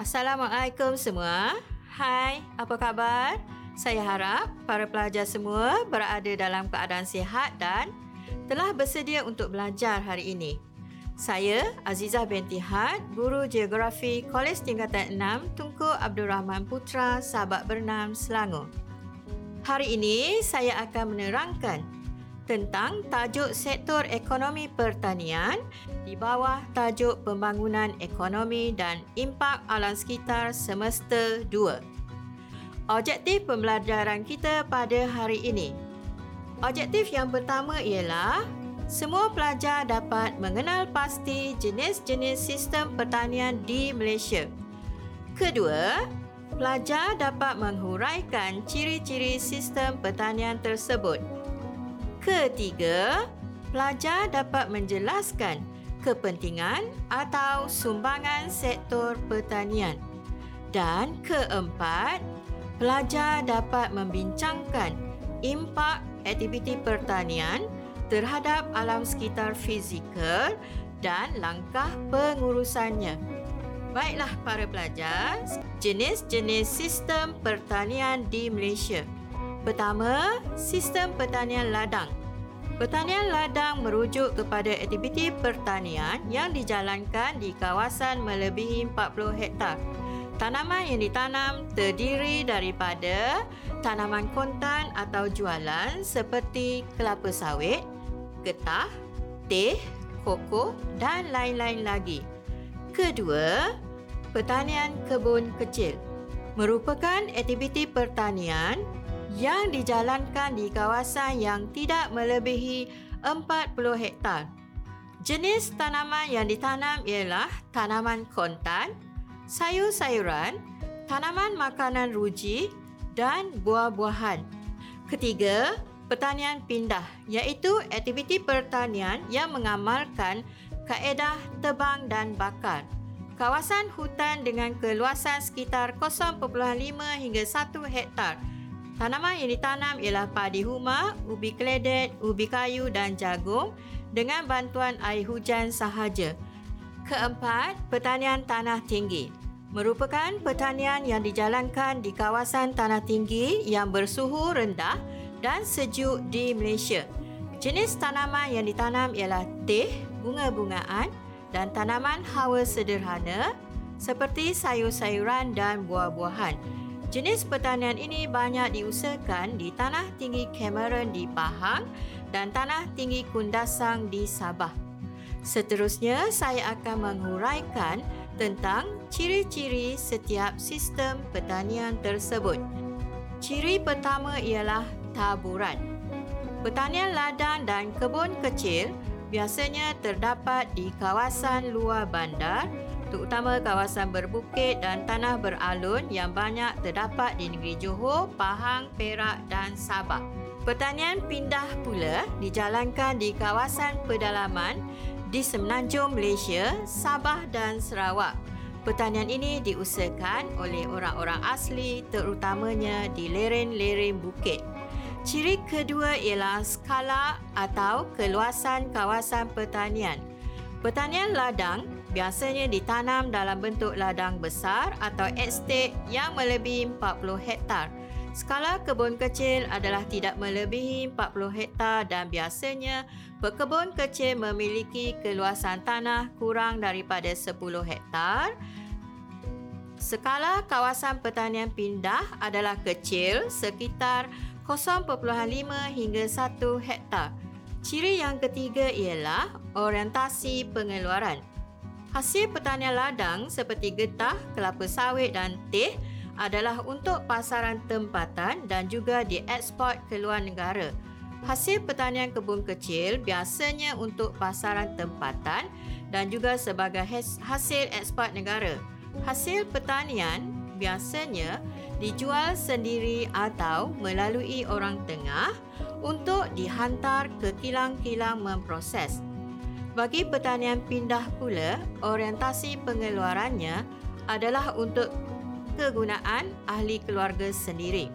Assalamualaikum semua. Hai, apa khabar? Saya harap para pelajar semua berada dalam keadaan sihat dan telah bersedia untuk belajar hari ini. Saya Azizah binti Had, Guru Geografi Kolej Tingkatan 6 Tunku Abdul Rahman Putra, Sabak Bernam, Selangor. Hari ini saya akan menerangkan tentang tajuk sektor ekonomi pertanian di bawah tajuk pembangunan ekonomi dan impak alam sekitar semester 2. Objektif pembelajaran kita pada hari ini. Objektif yang pertama ialah semua pelajar dapat mengenal pasti jenis-jenis sistem pertanian di Malaysia. Kedua, pelajar dapat menghuraikan ciri-ciri sistem pertanian tersebut. Ketiga, pelajar dapat menjelaskan kepentingan atau sumbangan sektor pertanian. Dan keempat, pelajar dapat membincangkan impak aktiviti pertanian terhadap alam sekitar fizikal dan langkah pengurusannya. Baiklah para pelajar, jenis-jenis sistem pertanian di Malaysia. Pertama, sistem pertanian ladang. Pertanian ladang merujuk kepada aktiviti pertanian yang dijalankan di kawasan melebihi 40 hektar. Tanaman yang ditanam terdiri daripada tanaman kontan atau jualan seperti kelapa sawit, getah, teh, koko dan lain-lain lagi. Kedua, pertanian kebun kecil merupakan aktiviti pertanian yang dijalankan di kawasan yang tidak melebihi 40 hektar. Jenis tanaman yang ditanam ialah tanaman kontan, sayur-sayuran, tanaman makanan ruji dan buah-buahan. Ketiga, pertanian pindah iaitu aktiviti pertanian yang mengamalkan kaedah tebang dan bakar. Kawasan hutan dengan keluasan sekitar 0.5 hingga 1 hektar Tanaman yang ditanam ialah padi huma, ubi keledet, ubi kayu dan jagung dengan bantuan air hujan sahaja. Keempat, pertanian tanah tinggi. Merupakan pertanian yang dijalankan di kawasan tanah tinggi yang bersuhu rendah dan sejuk di Malaysia. Jenis tanaman yang ditanam ialah teh, bunga-bungaan dan tanaman hawa sederhana seperti sayur-sayuran dan buah-buahan. Jenis pertanian ini banyak diusahakan di Tanah Tinggi Cameron di Pahang dan Tanah Tinggi Kundasang di Sabah. Seterusnya, saya akan menguraikan tentang ciri-ciri setiap sistem pertanian tersebut. Ciri pertama ialah taburan. Pertanian ladang dan kebun kecil biasanya terdapat di kawasan luar bandar terutama kawasan berbukit dan tanah beralun yang banyak terdapat di negeri Johor, Pahang, Perak dan Sabah. Pertanian pindah pula dijalankan di kawasan pedalaman di Semenanjung Malaysia, Sabah dan Sarawak. Pertanian ini diusahakan oleh orang-orang asli terutamanya di lereng-lereng bukit. Ciri kedua ialah skala atau keluasan kawasan pertanian. Pertanian ladang biasanya ditanam dalam bentuk ladang besar atau estate yang melebihi 40 hektar. Skala kebun kecil adalah tidak melebihi 40 hektar dan biasanya pekebun kecil memiliki keluasan tanah kurang daripada 10 hektar. Skala kawasan pertanian pindah adalah kecil sekitar 0.5 hingga 1 hektar. Ciri yang ketiga ialah orientasi pengeluaran. Hasil pertanian ladang seperti getah, kelapa sawit dan teh adalah untuk pasaran tempatan dan juga dieksport ke luar negara. Hasil pertanian kebun kecil biasanya untuk pasaran tempatan dan juga sebagai hasil ekspor negara. Hasil pertanian biasanya dijual sendiri atau melalui orang tengah untuk dihantar ke kilang-kilang memproses. Bagi pertanian pindah pula, orientasi pengeluarannya adalah untuk kegunaan ahli keluarga sendiri.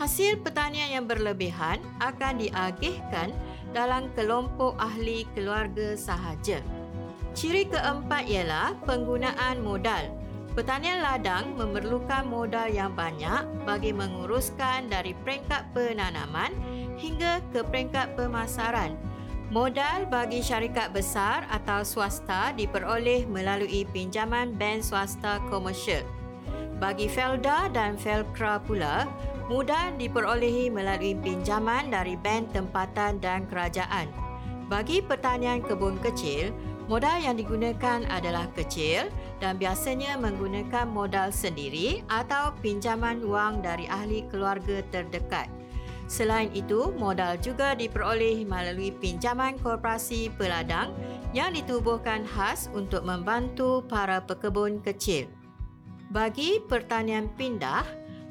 Hasil pertanian yang berlebihan akan diagihkan dalam kelompok ahli keluarga sahaja. Ciri keempat ialah penggunaan modal. Pertanian ladang memerlukan modal yang banyak bagi menguruskan dari peringkat penanaman hingga ke peringkat pemasaran. Modal bagi syarikat besar atau swasta diperoleh melalui pinjaman bank swasta komersial. Bagi Felda dan Felcra pula, modal diperolehi melalui pinjaman dari bank tempatan dan kerajaan. Bagi pertanian kebun kecil, Modal yang digunakan adalah kecil dan biasanya menggunakan modal sendiri atau pinjaman wang dari ahli keluarga terdekat. Selain itu, modal juga diperoleh melalui pinjaman korporasi peladang yang ditubuhkan khas untuk membantu para pekebun kecil. Bagi pertanian pindah,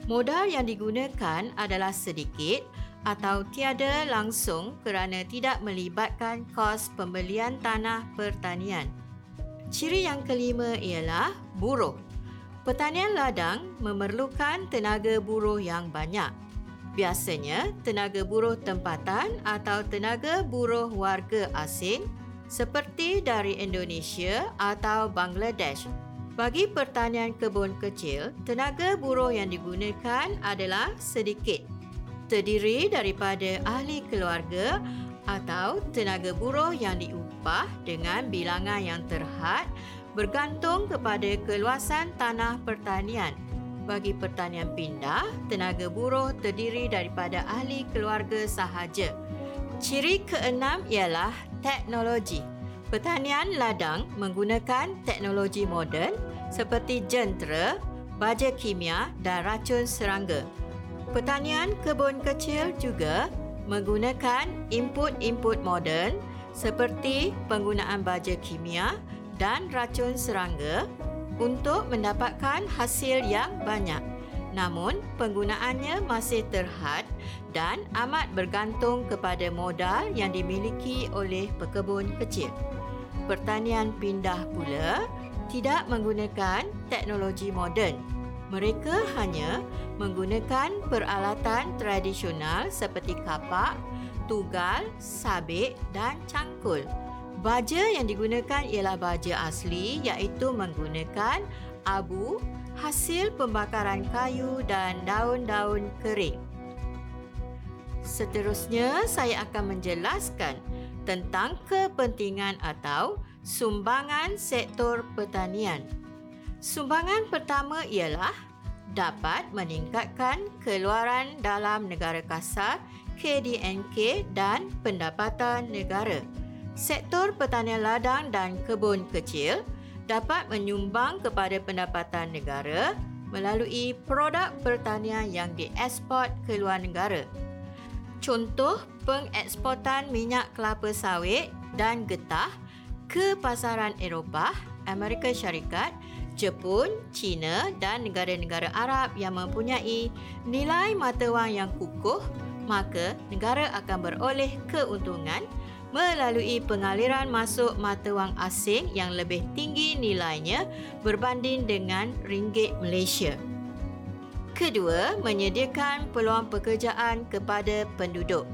modal yang digunakan adalah sedikit atau tiada langsung kerana tidak melibatkan kos pembelian tanah pertanian. Ciri yang kelima ialah buruh. Pertanian ladang memerlukan tenaga buruh yang banyak. Biasanya, tenaga buruh tempatan atau tenaga buruh warga asing seperti dari Indonesia atau Bangladesh. Bagi pertanian kebun kecil, tenaga buruh yang digunakan adalah sedikit terdiri daripada ahli keluarga atau tenaga buruh yang diupah dengan bilangan yang terhad bergantung kepada keluasan tanah pertanian. Bagi pertanian pindah, tenaga buruh terdiri daripada ahli keluarga sahaja. Ciri keenam ialah teknologi. Pertanian ladang menggunakan teknologi moden seperti jentera, baja kimia dan racun serangga. Pertanian kebun kecil juga menggunakan input-input moden seperti penggunaan baja kimia dan racun serangga untuk mendapatkan hasil yang banyak. Namun, penggunaannya masih terhad dan amat bergantung kepada modal yang dimiliki oleh pekebun kecil. Pertanian pindah pula tidak menggunakan teknologi moden. Mereka hanya menggunakan peralatan tradisional seperti kapak, tugal, sabit dan cangkul. Baja yang digunakan ialah baja asli iaitu menggunakan abu, hasil pembakaran kayu dan daun-daun kering. Seterusnya, saya akan menjelaskan tentang kepentingan atau sumbangan sektor pertanian. Sumbangan pertama ialah dapat meningkatkan keluaran dalam negara kasar KDNK dan pendapatan negara. Sektor pertanian ladang dan kebun kecil dapat menyumbang kepada pendapatan negara melalui produk pertanian yang dieksport ke luar negara. Contoh pengeksportan minyak kelapa sawit dan getah ke pasaran Eropah, Amerika Syarikat Jepun, China dan negara-negara Arab yang mempunyai nilai mata wang yang kukuh, maka negara akan beroleh keuntungan melalui pengaliran masuk mata wang asing yang lebih tinggi nilainya berbanding dengan ringgit Malaysia. Kedua, menyediakan peluang pekerjaan kepada penduduk.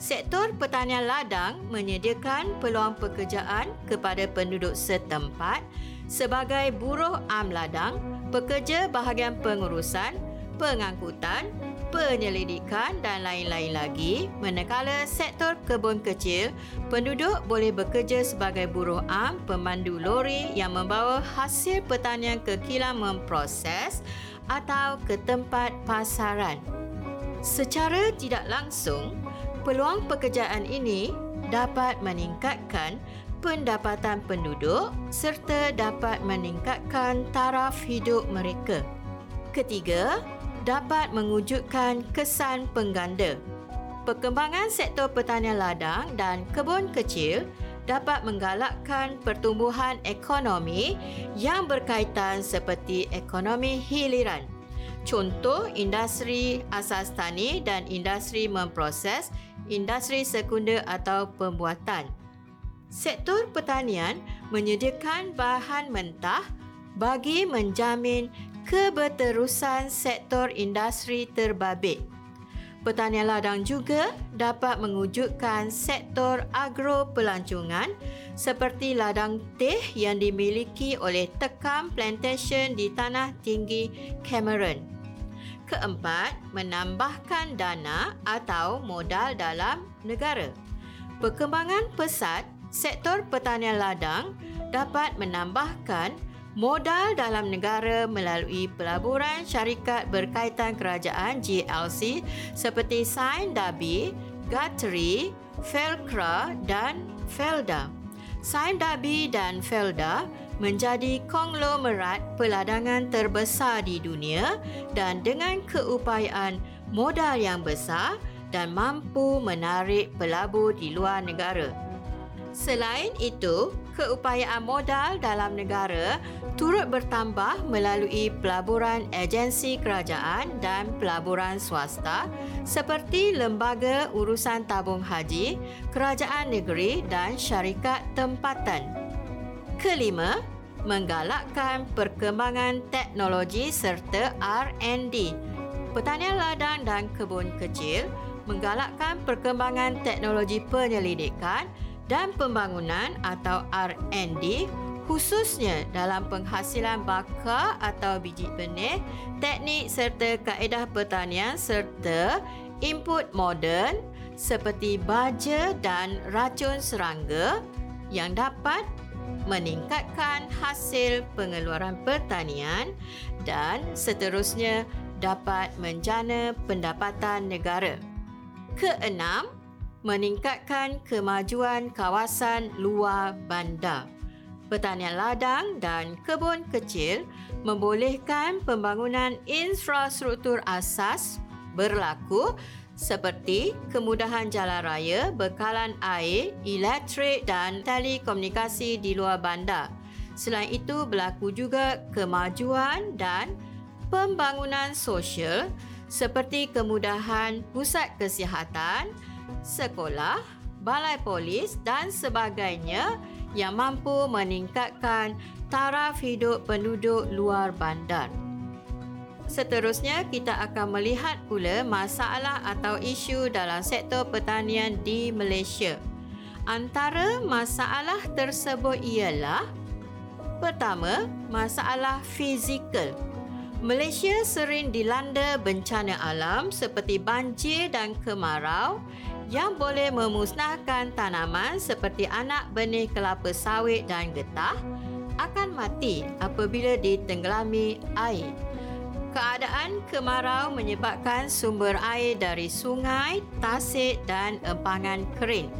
Sektor pertanian ladang menyediakan peluang pekerjaan kepada penduduk setempat sebagai buruh am ladang, pekerja bahagian pengurusan, pengangkutan, penyelidikan dan lain-lain lagi. Manakala sektor kebun kecil, penduduk boleh bekerja sebagai buruh am, pemandu lori yang membawa hasil pertanian ke kilang memproses atau ke tempat pasaran. Secara tidak langsung, peluang pekerjaan ini dapat meningkatkan pendapatan penduduk serta dapat meningkatkan taraf hidup mereka. Ketiga, dapat mewujudkan kesan pengganda. Perkembangan sektor pertanian ladang dan kebun kecil dapat menggalakkan pertumbuhan ekonomi yang berkaitan seperti ekonomi hiliran. Contoh industri asas tani dan industri memproses, industri sekunder atau pembuatan. Sektor pertanian menyediakan bahan mentah bagi menjamin keberterusan sektor industri terbabit. Pertanian ladang juga dapat mewujudkan sektor agro pelancongan seperti ladang teh yang dimiliki oleh Tekam Plantation di Tanah Tinggi Cameron. Keempat, menambahkan dana atau modal dalam negara. Perkembangan pesat sektor pertanian ladang dapat menambahkan modal dalam negara melalui pelaburan syarikat berkaitan kerajaan GLC seperti Sain Dabi, Guthrie, Felcra dan Felda. Sain Dabi dan Felda menjadi konglomerat peladangan terbesar di dunia dan dengan keupayaan modal yang besar dan mampu menarik pelabur di luar negara. Selain itu, keupayaan modal dalam negara turut bertambah melalui pelaburan agensi kerajaan dan pelaburan swasta seperti Lembaga Urusan Tabung Haji, Kerajaan Negeri dan syarikat tempatan. Kelima, menggalakkan perkembangan teknologi serta R&D. Pertanian ladang dan kebun kecil menggalakkan perkembangan teknologi penyelidikan dan pembangunan atau R&D khususnya dalam penghasilan bakar atau biji benih, teknik serta kaedah pertanian serta input moden seperti baja dan racun serangga yang dapat meningkatkan hasil pengeluaran pertanian dan seterusnya dapat menjana pendapatan negara. Keenam, meningkatkan kemajuan kawasan luar bandar. Pertanian ladang dan kebun kecil membolehkan pembangunan infrastruktur asas berlaku seperti kemudahan jalan raya, bekalan air, elektrik dan telekomunikasi di luar bandar. Selain itu, berlaku juga kemajuan dan pembangunan sosial seperti kemudahan pusat kesihatan, sekolah, balai polis dan sebagainya yang mampu meningkatkan taraf hidup penduduk luar bandar. Seterusnya, kita akan melihat pula masalah atau isu dalam sektor pertanian di Malaysia. Antara masalah tersebut ialah Pertama, masalah fizikal. Malaysia sering dilanda bencana alam seperti banjir dan kemarau yang boleh memusnahkan tanaman seperti anak benih kelapa sawit dan getah akan mati apabila ditenggelami air. Keadaan kemarau menyebabkan sumber air dari sungai, tasik dan empangan kering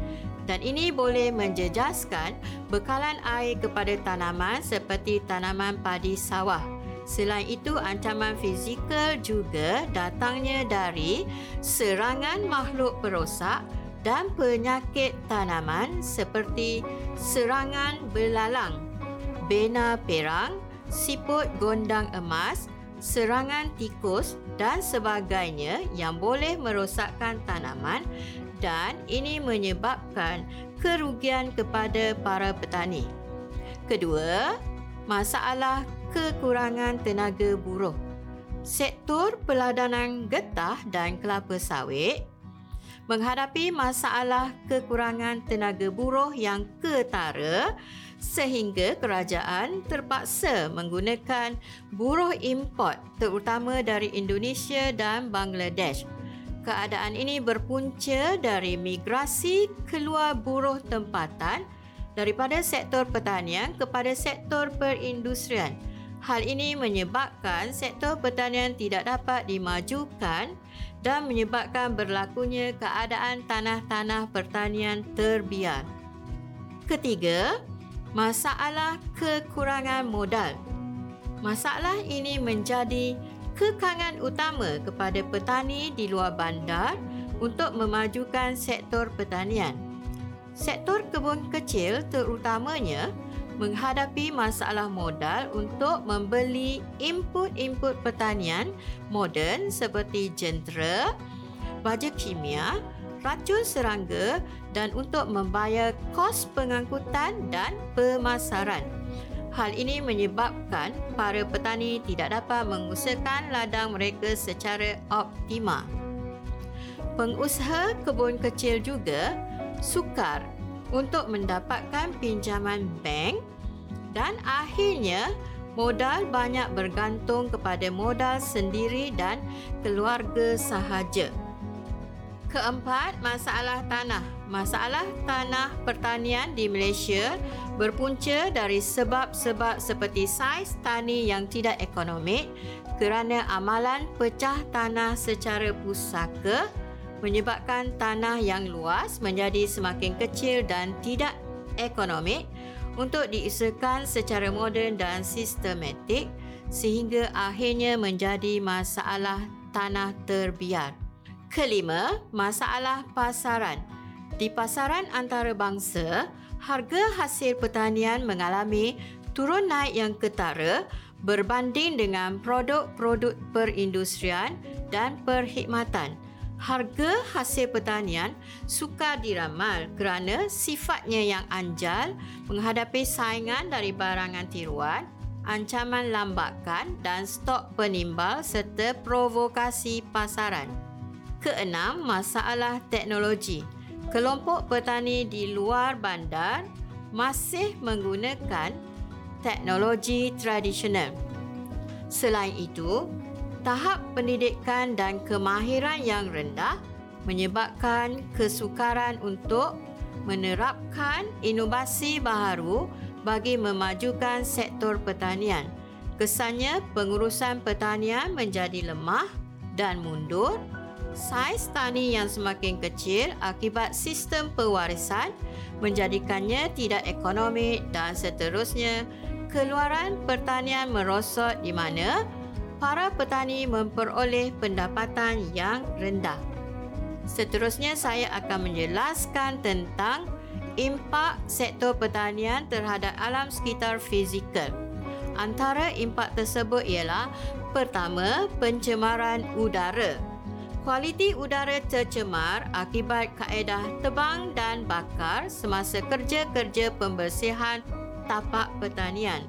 dan ini boleh menjejaskan bekalan air kepada tanaman seperti tanaman padi sawah. Selain itu, ancaman fizikal juga datangnya dari serangan makhluk perosak dan penyakit tanaman seperti serangan belalang, bena perang, siput gondang emas, serangan tikus dan sebagainya yang boleh merosakkan tanaman dan ini menyebabkan kerugian kepada para petani. Kedua, masalah kekurangan tenaga buruh. Sektor peladanan getah dan kelapa sawit menghadapi masalah kekurangan tenaga buruh yang ketara sehingga kerajaan terpaksa menggunakan buruh import terutama dari Indonesia dan Bangladesh. Keadaan ini berpunca dari migrasi keluar buruh tempatan daripada sektor pertanian kepada sektor perindustrian. Hal ini menyebabkan sektor pertanian tidak dapat dimajukan dan menyebabkan berlakunya keadaan tanah-tanah pertanian terbiar. Ketiga, masalah kekurangan modal. Masalah ini menjadi kekangan utama kepada petani di luar bandar untuk memajukan sektor pertanian. Sektor kebun kecil terutamanya menghadapi masalah modal untuk membeli input-input pertanian moden seperti jentera, baja kimia, racun serangga dan untuk membayar kos pengangkutan dan pemasaran. Hal ini menyebabkan para petani tidak dapat mengusahakan ladang mereka secara optimal. pengusaha kebun kecil juga sukar untuk mendapatkan pinjaman bank dan akhirnya modal banyak bergantung kepada modal sendiri dan keluarga sahaja. Keempat, masalah tanah. Masalah tanah pertanian di Malaysia berpunca dari sebab-sebab seperti saiz tani yang tidak ekonomik kerana amalan pecah tanah secara pusaka menyebabkan tanah yang luas menjadi semakin kecil dan tidak ekonomik untuk diusahakan secara moden dan sistematik sehingga akhirnya menjadi masalah tanah terbiar. Kelima, masalah pasaran. Di pasaran antarabangsa, harga hasil pertanian mengalami turun naik yang ketara berbanding dengan produk-produk perindustrian dan perkhidmatan harga hasil pertanian sukar diramal kerana sifatnya yang anjal menghadapi saingan dari barangan tiruan, ancaman lambakan dan stok penimbal serta provokasi pasaran. Keenam, masalah teknologi. Kelompok petani di luar bandar masih menggunakan teknologi tradisional. Selain itu, tahap pendidikan dan kemahiran yang rendah menyebabkan kesukaran untuk menerapkan inovasi baharu bagi memajukan sektor pertanian. Kesannya pengurusan pertanian menjadi lemah dan mundur. Saiz tani yang semakin kecil akibat sistem pewarisan menjadikannya tidak ekonomik dan seterusnya keluaran pertanian merosot di mana para petani memperoleh pendapatan yang rendah. Seterusnya saya akan menjelaskan tentang impak sektor pertanian terhadap alam sekitar fizikal. Antara impak tersebut ialah pertama, pencemaran udara. Kualiti udara tercemar akibat kaedah tebang dan bakar semasa kerja-kerja pembersihan tapak pertanian.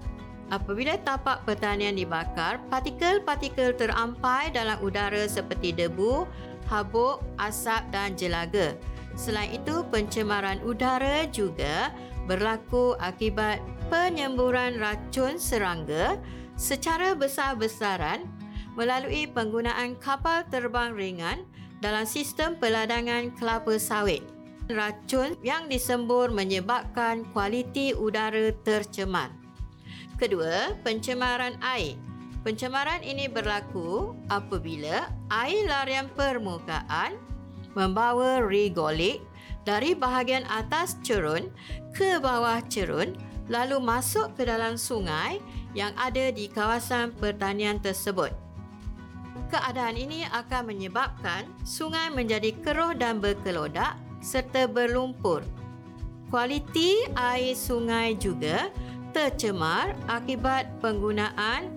Apabila tapak pertanian dibakar, partikel-partikel terampai dalam udara seperti debu, habuk, asap dan jelaga. Selain itu, pencemaran udara juga berlaku akibat penyemburan racun serangga secara besar-besaran melalui penggunaan kapal terbang ringan dalam sistem peladangan kelapa sawit. Racun yang disembur menyebabkan kualiti udara tercemar. Kedua, pencemaran air. Pencemaran ini berlaku apabila air larian permukaan membawa regolik dari bahagian atas cerun ke bawah cerun lalu masuk ke dalam sungai yang ada di kawasan pertanian tersebut. Keadaan ini akan menyebabkan sungai menjadi keruh dan berkelodak serta berlumpur. Kualiti air sungai juga tercemar akibat penggunaan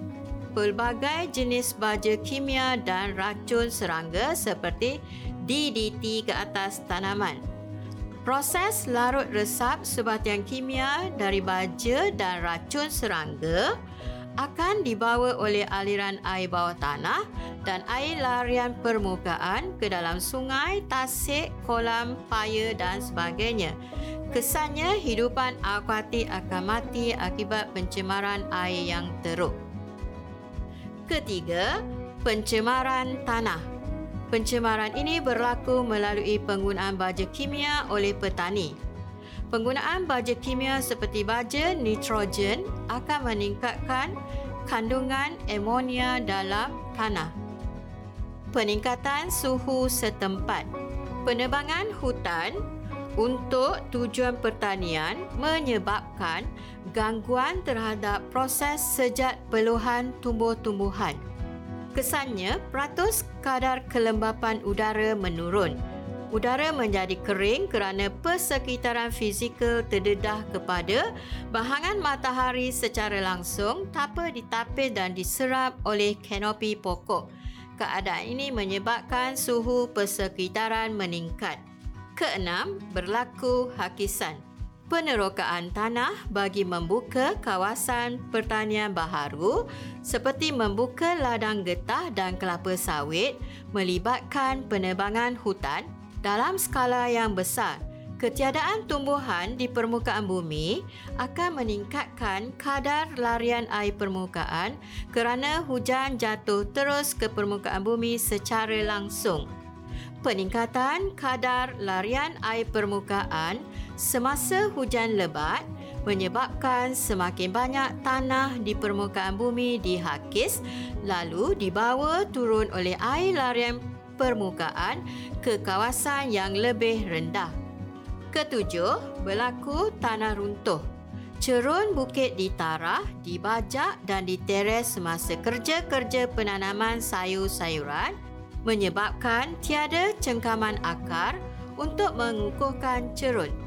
pelbagai jenis baja kimia dan racun serangga seperti DDT ke atas tanaman. Proses larut resap sebatian kimia dari baja dan racun serangga akan dibawa oleh aliran air bawah tanah dan air larian permukaan ke dalam sungai, tasik, kolam, paya dan sebagainya Kesannya hidupan akuatik akan mati akibat pencemaran air yang teruk. Ketiga, pencemaran tanah. Pencemaran ini berlaku melalui penggunaan baja kimia oleh petani. Penggunaan baja kimia seperti baja nitrogen akan meningkatkan kandungan amonia dalam tanah. Peningkatan suhu setempat. Penebangan hutan untuk tujuan pertanian menyebabkan gangguan terhadap proses sejat peluhan tumbuh-tumbuhan. Kesannya, peratus kadar kelembapan udara menurun. Udara menjadi kering kerana persekitaran fizikal terdedah kepada bahangan matahari secara langsung tanpa ditapis dan diserap oleh kanopi pokok. Keadaan ini menyebabkan suhu persekitaran meningkat. Keenam, berlaku hakisan. penerokaan tanah bagi membuka kawasan pertanian baharu seperti membuka ladang getah dan kelapa sawit melibatkan penebangan hutan dalam skala yang besar. Ketiadaan tumbuhan di permukaan bumi akan meningkatkan kadar larian air permukaan kerana hujan jatuh terus ke permukaan bumi secara langsung peningkatan kadar larian air permukaan semasa hujan lebat menyebabkan semakin banyak tanah di permukaan bumi dihakis lalu dibawa turun oleh air larian permukaan ke kawasan yang lebih rendah. Ketujuh, berlaku tanah runtuh. Cerun bukit ditarah, dibajak dan diteres semasa kerja-kerja penanaman sayur-sayuran menyebabkan tiada cengkaman akar untuk mengukuhkan cerun.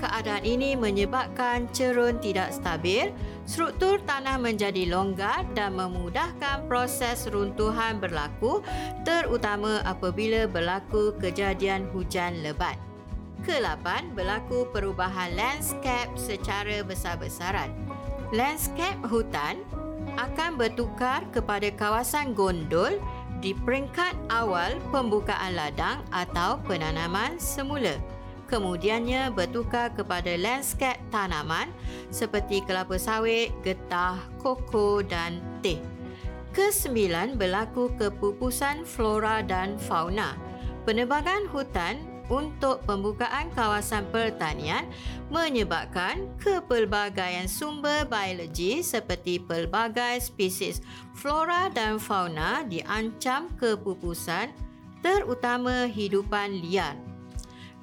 Keadaan ini menyebabkan cerun tidak stabil, struktur tanah menjadi longgar dan memudahkan proses runtuhan berlaku terutama apabila berlaku kejadian hujan lebat. Kelapan, berlaku perubahan landscape secara besar-besaran. Landscape hutan akan bertukar kepada kawasan gondol di peringkat awal pembukaan ladang atau penanaman semula. Kemudiannya bertukar kepada landscape tanaman seperti kelapa sawit, getah, koko dan teh. Kesembilan berlaku kepupusan flora dan fauna. Penebangan hutan untuk pembukaan kawasan pertanian menyebabkan kepelbagaian sumber biologi seperti pelbagai spesies flora dan fauna diancam kepupusan terutama hidupan liar.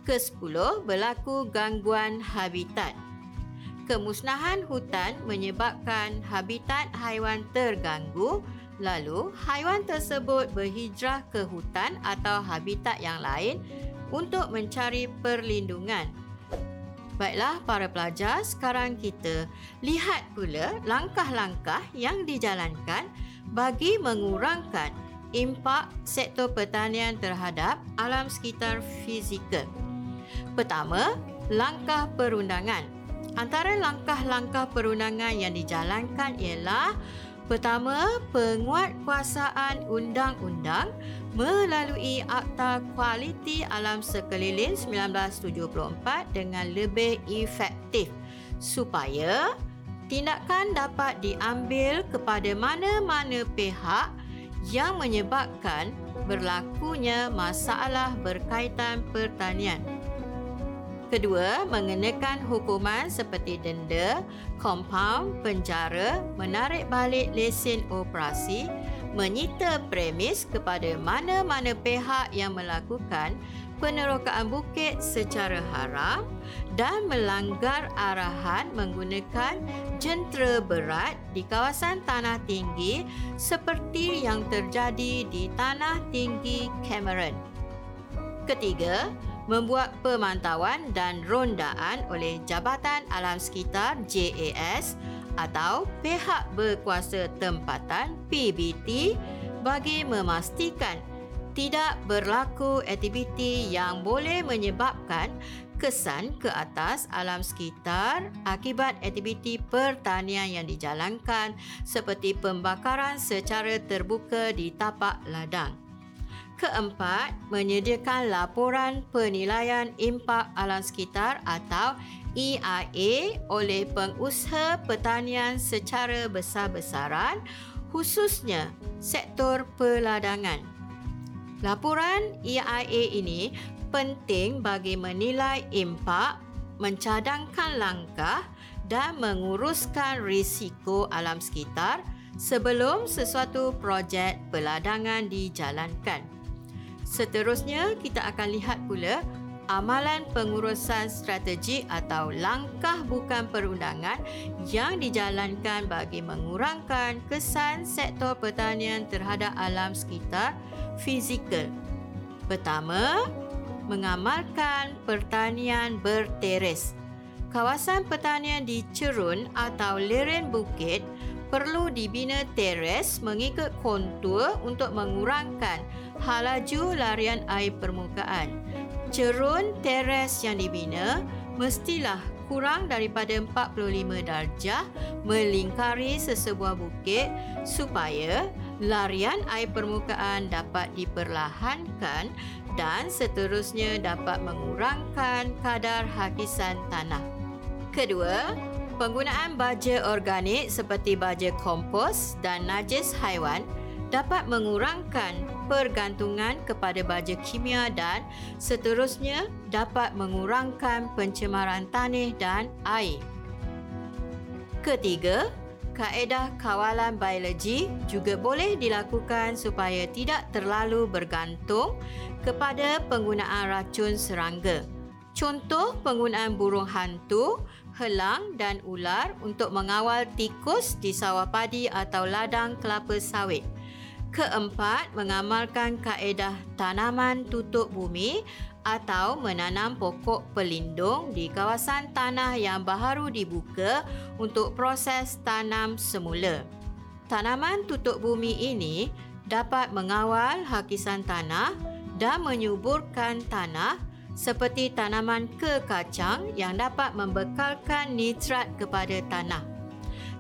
Kesepuluh berlaku gangguan habitat. Kemusnahan hutan menyebabkan habitat haiwan terganggu lalu haiwan tersebut berhijrah ke hutan atau habitat yang lain untuk mencari perlindungan. Baiklah para pelajar, sekarang kita lihat pula langkah-langkah yang dijalankan bagi mengurangkan impak sektor pertanian terhadap alam sekitar fizikal. Pertama, langkah perundangan. Antara langkah-langkah perundangan yang dijalankan ialah pertama, penguatkuasaan undang-undang melalui Akta Kualiti Alam Sekeliling 1974 dengan lebih efektif supaya tindakan dapat diambil kepada mana-mana pihak yang menyebabkan berlakunya masalah berkaitan pertanian. Kedua, mengenakan hukuman seperti denda, kompaun, penjara, menarik balik lesen operasi, menyita premis kepada mana-mana pihak yang melakukan penerokaan bukit secara haram dan melanggar arahan menggunakan jentera berat di kawasan tanah tinggi seperti yang terjadi di tanah tinggi Cameron. Ketiga, membuat pemantauan dan rondaan oleh Jabatan Alam Sekitar JAS atau pihak berkuasa tempatan PBT bagi memastikan tidak berlaku aktiviti yang boleh menyebabkan kesan ke atas alam sekitar akibat aktiviti pertanian yang dijalankan seperti pembakaran secara terbuka di tapak ladang. Keempat, menyediakan laporan penilaian impak alam sekitar atau EIA oleh pengusaha pertanian secara besar-besaran khususnya sektor peladangan. Laporan EIA ini penting bagi menilai impak, mencadangkan langkah dan menguruskan risiko alam sekitar sebelum sesuatu projek peladangan dijalankan. Seterusnya, kita akan lihat pula amalan pengurusan strategi atau langkah bukan perundangan yang dijalankan bagi mengurangkan kesan sektor pertanian terhadap alam sekitar fizikal. Pertama, mengamalkan pertanian berteres. Kawasan pertanian di cerun atau lereng bukit perlu dibina teres mengikut kontur untuk mengurangkan halaju larian air permukaan. Cerun teres yang dibina mestilah kurang daripada 45 darjah melingkari sesebuah bukit supaya larian air permukaan dapat diperlahankan dan seterusnya dapat mengurangkan kadar hakisan tanah. Kedua, penggunaan baja organik seperti baja kompos dan najis haiwan dapat mengurangkan pergantungan kepada baja kimia dan seterusnya dapat mengurangkan pencemaran tanah dan air. Ketiga, kaedah kawalan biologi juga boleh dilakukan supaya tidak terlalu bergantung kepada penggunaan racun serangga. Contoh penggunaan burung hantu, helang dan ular untuk mengawal tikus di sawah padi atau ladang kelapa sawit. Keempat, mengamalkan kaedah tanaman tutup bumi atau menanam pokok pelindung di kawasan tanah yang baharu dibuka untuk proses tanam semula. Tanaman tutup bumi ini dapat mengawal hakisan tanah dan menyuburkan tanah seperti tanaman kekacang yang dapat membekalkan nitrat kepada tanah.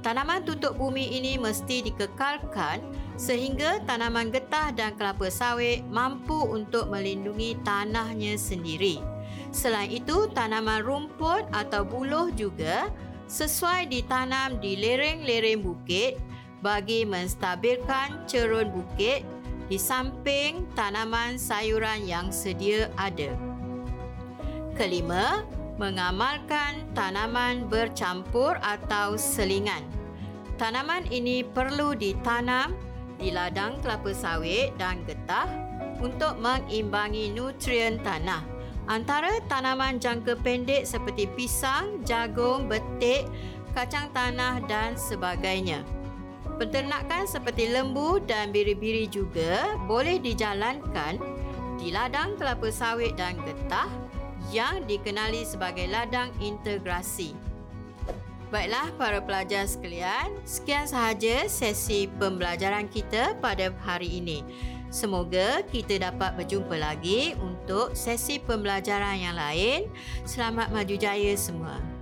Tanaman tutup bumi ini mesti dikekalkan sehingga tanaman getah dan kelapa sawit mampu untuk melindungi tanahnya sendiri. Selain itu, tanaman rumput atau buluh juga sesuai ditanam di lereng-lereng bukit bagi menstabilkan cerun bukit di samping tanaman sayuran yang sedia ada. Kelima, mengamalkan tanaman bercampur atau selingan. Tanaman ini perlu ditanam di ladang kelapa sawit dan getah untuk mengimbangi nutrien tanah. Antara tanaman jangka pendek seperti pisang, jagung, betik, kacang tanah dan sebagainya. Peternakan seperti lembu dan biri-biri juga boleh dijalankan di ladang kelapa sawit dan getah yang dikenali sebagai ladang integrasi. Baiklah para pelajar sekalian, sekian sahaja sesi pembelajaran kita pada hari ini. Semoga kita dapat berjumpa lagi untuk sesi pembelajaran yang lain. Selamat maju jaya semua.